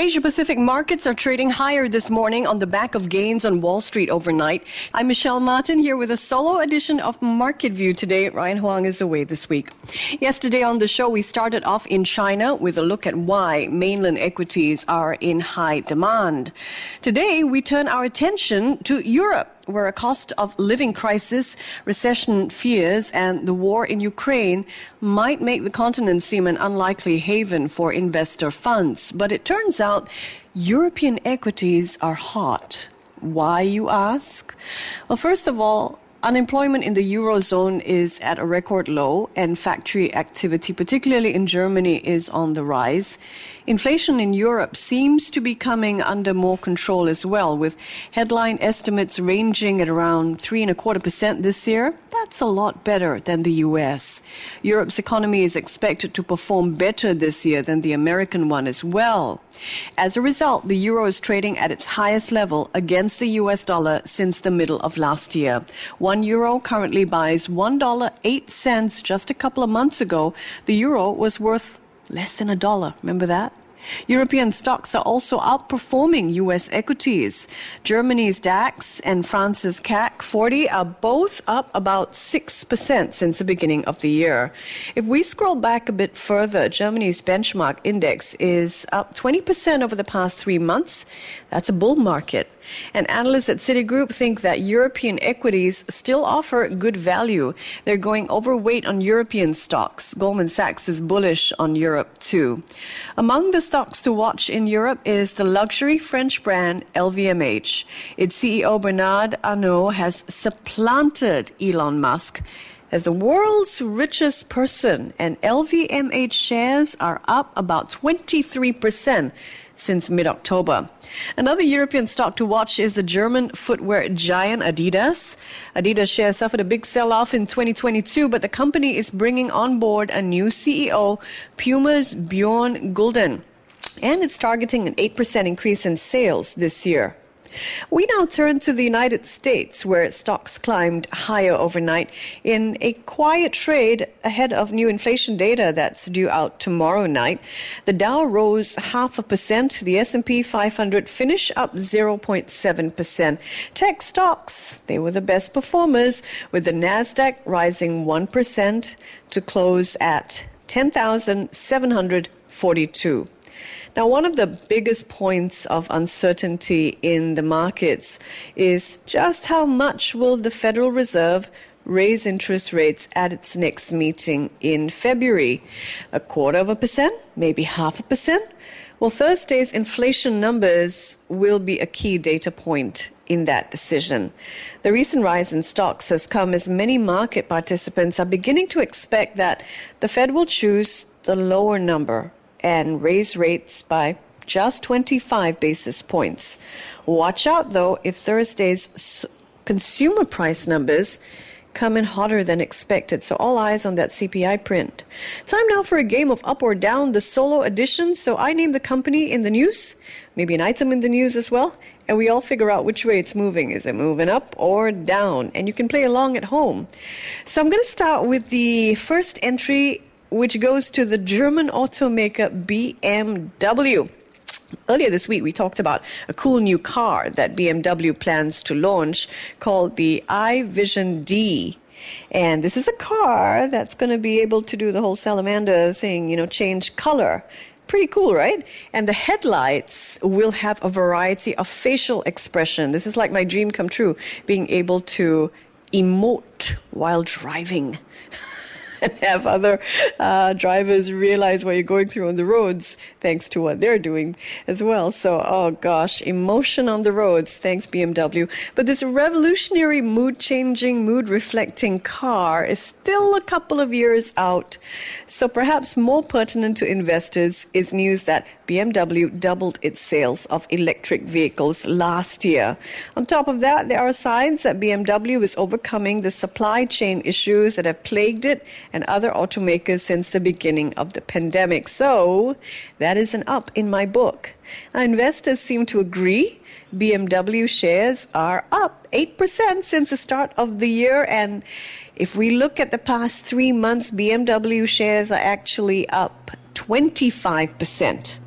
Asia Pacific markets are trading higher this morning on the back of gains on Wall Street overnight. I'm Michelle Martin here with a solo edition of Market View today. Ryan Huang is away this week. Yesterday on the show, we started off in China with a look at why mainland equities are in high demand. Today, we turn our attention to Europe where a cost of living crisis, recession fears, and the war in Ukraine might make the continent seem an unlikely haven for investor funds. But it turns out European equities are hot. Why, you ask? Well, first of all, Unemployment in the Eurozone is at a record low, and factory activity, particularly in Germany, is on the rise. Inflation in Europe seems to be coming under more control as well, with headline estimates ranging at around three and a quarter percent this year. That's a lot better than the US. Europe's economy is expected to perform better this year than the American one as well. As a result, the euro is trading at its highest level against the US dollar since the middle of last year. One euro currently buys $1.08 just a couple of months ago. The euro was worth less than a dollar. Remember that? European stocks are also outperforming US equities. Germany's DAX and France's CAC 40 are both up about 6% since the beginning of the year. If we scroll back a bit further, Germany's benchmark index is up 20% over the past three months. That's a bull market. And analysts at Citigroup think that European equities still offer good value. They're going overweight on European stocks. Goldman Sachs is bullish on Europe too. Among the stocks to watch in Europe is the luxury French brand LVMH. Its CEO Bernard Arnault has supplanted Elon Musk as the world's richest person, and LVMH shares are up about 23% since mid October. Another European stock to watch is the German footwear giant Adidas. Adidas shares suffered a big sell off in 2022, but the company is bringing on board a new CEO, Puma's Bjorn Gulden. And it's targeting an 8% increase in sales this year. We now turn to the United States, where stocks climbed higher overnight in a quiet trade ahead of new inflation data that's due out tomorrow night. The Dow rose half a percent. The S&P 500 finished up 0.7%. Tech stocks, they were the best performers, with the Nasdaq rising 1% to close at 10,742. Now, one of the biggest points of uncertainty in the markets is just how much will the Federal Reserve raise interest rates at its next meeting in February? A quarter of a percent, maybe half a percent? Well, Thursday's inflation numbers will be a key data point in that decision. The recent rise in stocks has come as many market participants are beginning to expect that the Fed will choose the lower number and raise rates by just 25 basis points. Watch out though if Thursday's consumer price numbers come in hotter than expected. So all eyes on that CPI print. Time now for a game of up or down, the solo edition. So I name the company in the news, maybe an item in the news as well, and we all figure out which way it's moving. Is it moving up or down? And you can play along at home. So I'm going to start with the first entry which goes to the German automaker BMW. Earlier this week, we talked about a cool new car that BMW plans to launch called the i Vision Dee. And this is a car that's going to be able to do the whole salamander thing, you know, change color. Pretty cool, right? And the headlights will have a variety of facial expression. This is like my dream come true, being able to emote while driving. and have other uh, drivers realize what you're going through on the roads thanks to what they're doing as well. So, oh gosh, emotion on the roads, thanks BMW. But this revolutionary mood changing, mood reflecting car is still a couple of years out. So perhaps more pertinent to investors is news that BMW doubled its sales of electric vehicles last year. On top of that, there are signs that BMW is overcoming the supply chain issues that have plagued it and other automakers since the beginning of the pandemic. So, that is an up in my book. Now, investors seem to agree. BMW shares are up 8% since the start of the year and if we look at the past three months, BMW shares are actually up 25%.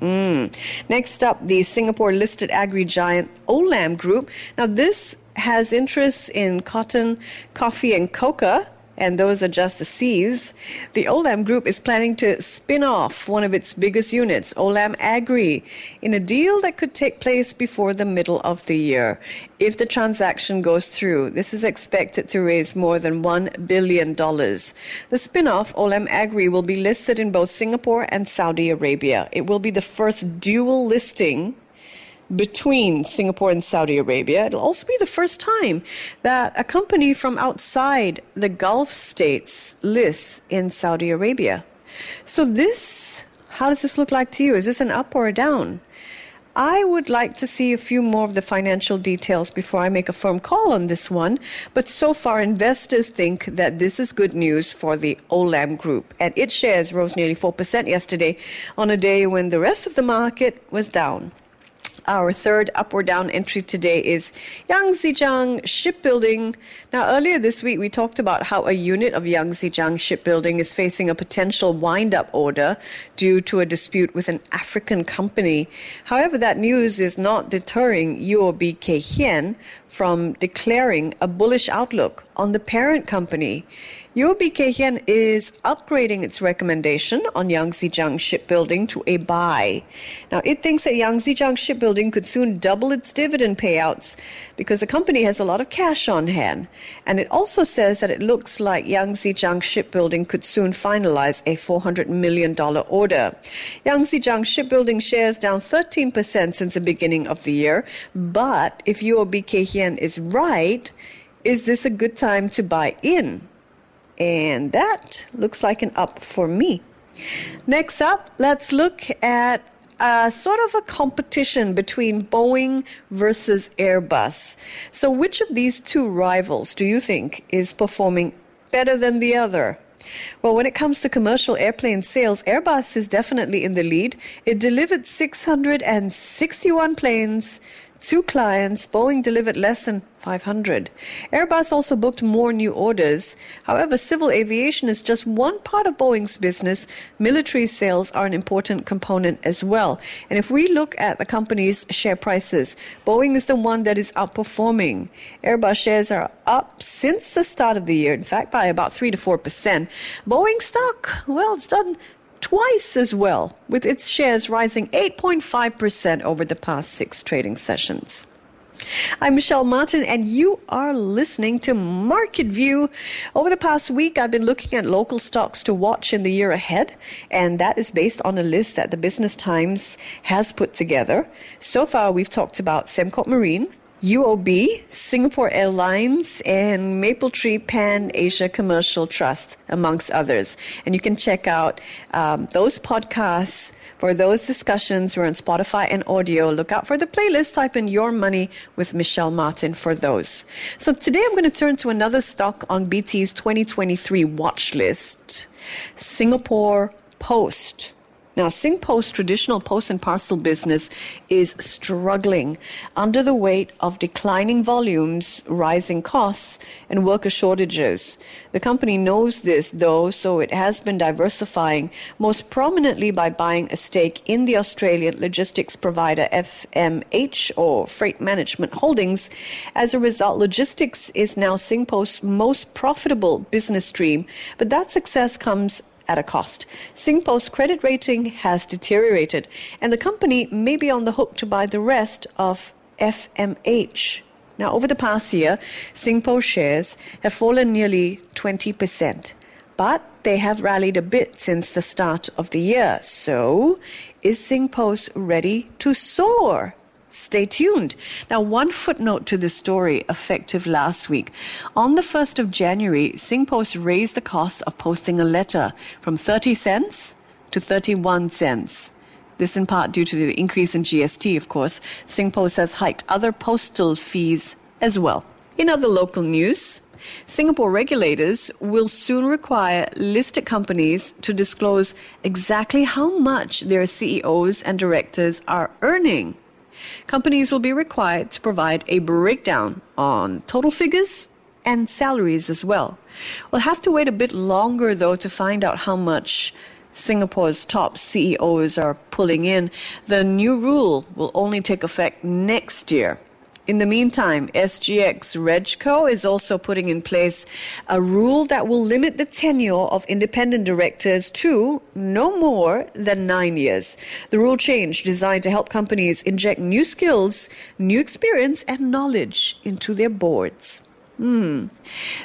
Mm. Next up, the Singapore listed agri giant Olam Group. Now, this has interests in cotton, coffee, and cocoa and those are just the C's. The Olam Group is planning to spin off one of its biggest units, Olam Agri, in a deal that could take place before the middle of the year. If the transaction goes through, this is expected to raise more than $1 billion. The spin off, Olam Agri, will be listed in both Singapore and Saudi Arabia. It will be the first dual listing between Singapore and Saudi Arabia. It'll also be the first time that a company from outside the Gulf states lists in Saudi Arabia. So, this, how does this look like to you? Is this an up or a down? I would like to see a few more of the financial details before I make a firm call on this one. But so far, investors think that this is good news for the Olam Group. And its shares rose nearly 4% yesterday on a day when the rest of the market was down. Our third up or down entry today is Yangzijiang Shipbuilding. Now, earlier this week, we talked about how a unit of Yangzijiang Shipbuilding is facing a potential wind up order due to a dispute with an African company. However, that news is not deterring UOB Kay Hian from declaring a bullish outlook on the parent company. UOB Kay Hian is upgrading its recommendation on Yangzijiang Shipbuilding to a buy. Now, it thinks that Yangzijiang Shipbuilding could soon double its dividend payouts because the company has a lot of cash on hand. And it also says that it looks like Yangzijiang Shipbuilding could soon finalize a $400 million order. Yangzijiang Shipbuilding shares down 13% since the beginning of the year. But if UOB Kay Hian is right, is this a good time to buy in? And that looks like an up for me. Next up, let's look at a sort of a competition between Boeing versus Airbus. So, which of these two rivals do you think is performing better than the other? Well, when it comes to commercial airplane sales, Airbus is definitely in the lead. It delivered 661 planes to clients. Boeing delivered less than 500. Airbus also booked more new orders. However, civil aviation is just one part of Boeing's business. Military sales are an important component as well. And if we look at the company's share prices, Boeing is the one that is outperforming. Airbus shares are up since the start of the year, in fact, by about 3 to 4%. Boeing stock, well, it's done twice as well, with its shares rising 8.5% over the past six trading sessions. I'm Michelle Martin, and you are listening to Market View. Over the past week, I've been looking at local stocks to watch in the year ahead, and that is based on a list that the Business Times has put together. So far, we've talked about Sembcorp Marine, UOB, Singapore Airlines, and Mapletree Pan Asia Commercial Trust, amongst others. And you can check out um, those podcasts for those discussions. We're on Spotify and AWEDIO. Look out for the playlist. Type in Your Money with Michelle Martin for those. So today I'm going to turn to another stock on BT's 2023 watch list Singapore Post. Now, Singpost traditional post and parcel business is struggling under the weight of declining volumes, rising costs, and worker shortages. The company knows this, though, so it has been diversifying, most prominently by buying a stake in the Australian logistics provider FMH or Freight Management Holdings. As a result, logistics is now Singpost's most profitable business stream, but that success comes at a cost. Singpost's credit rating has deteriorated, and the company may be on the hook to buy the rest of FMH. Now, over the past year, Singpost shares have fallen nearly 20%, but they have rallied a bit since the start of the year. So, is Singpost ready to soar? Stay tuned. Now, one footnote to the story effective last week. On the 1st of January, Singpost raised the cost of posting a letter from 30 cents to 31 cents. This in part due to the increase in GST, of course. Singpost has hiked other postal fees as well. In other local news, Singapore regulators will soon require listed companies to disclose exactly how much their CEOs and directors are earning. Companies will be required to provide a breakdown on total figures and salaries as well. We'll have to wait a bit longer, though, to find out how much Singapore's top CEOs are pulling in. The new rule will only take effect next year. In the meantime, SGX Regco is also putting in place a rule that will limit the tenure of independent directors to no more than nine years. The rule change designed to help companies inject new skills, new experience, and knowledge into their boards. Hmm.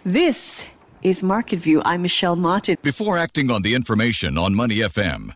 This is Market View. I'm Michelle Martin. Before acting on the information on Money FM,